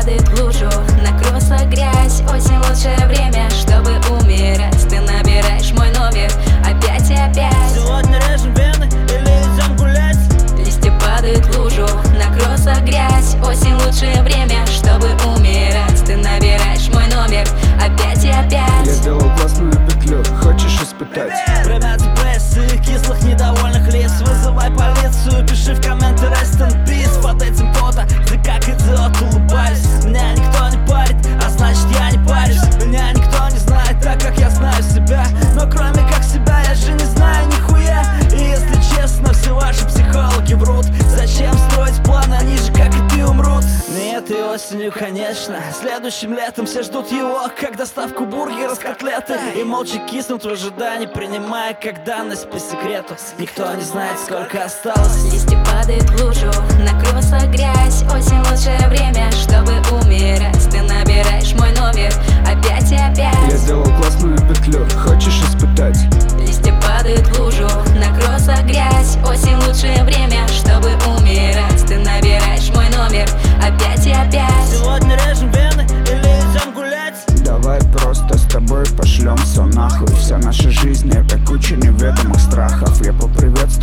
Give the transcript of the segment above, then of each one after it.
падает в лужу Накрылся грязь, осень лучшее время Чтобы умирать, ты набираешь мой номер Опять и опять. Сегодня режем вены или идем гулять? Листья падают в лужу Накрылся грязь, осень лучшее время Чтобы умирать, ты набираешь мой номер Опять и Я опять сделал классную петлю, хочешь испытать? Время депрессии, кислых недовольных лиц. Вызывай полицию, пиши в комменты rest in peace осенью, конечно. Следующим летом все ждут его Как доставку бургера с котлеты. И молча киснут в ожидании Принимая как данность по секрету. Никто не знает, сколько осталось. Листья падают в лужу Накрылся грязь, осень лучшее время тобой пошлем все нахуй. Вся наша жизнь это куча неведомых страхов. Я поприветствую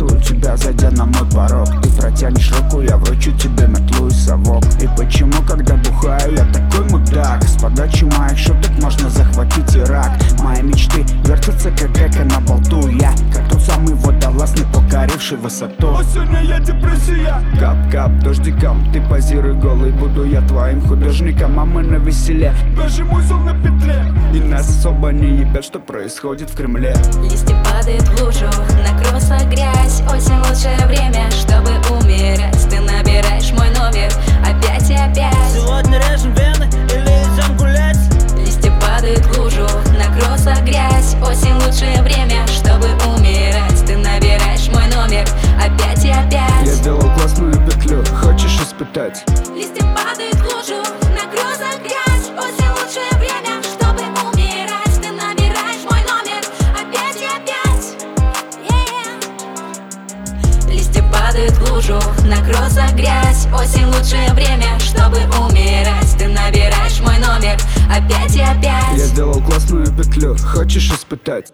высоту А сегодня я депрессия. Кап-кап, дождиком, ты позируй голый Буду я твоим художником, а мы на веселе. Даже мой сон на петле. И нас особо не ебят, что происходит в Кремле. Листья падают в лужу Накрылся грязь, осень лучшее время Чтобы умирать, ты набираешь мой номер. Опять и опять. Сегодня режем вены или идем гулять? Листья падают в лужу Накрылся грязь, осень лучшее время в лужу Накрылся грязь, осень лучшее время Чтобы умирать, ты набираешь мой номер Опять и Я опять сделал классную петлю, хочешь испытать?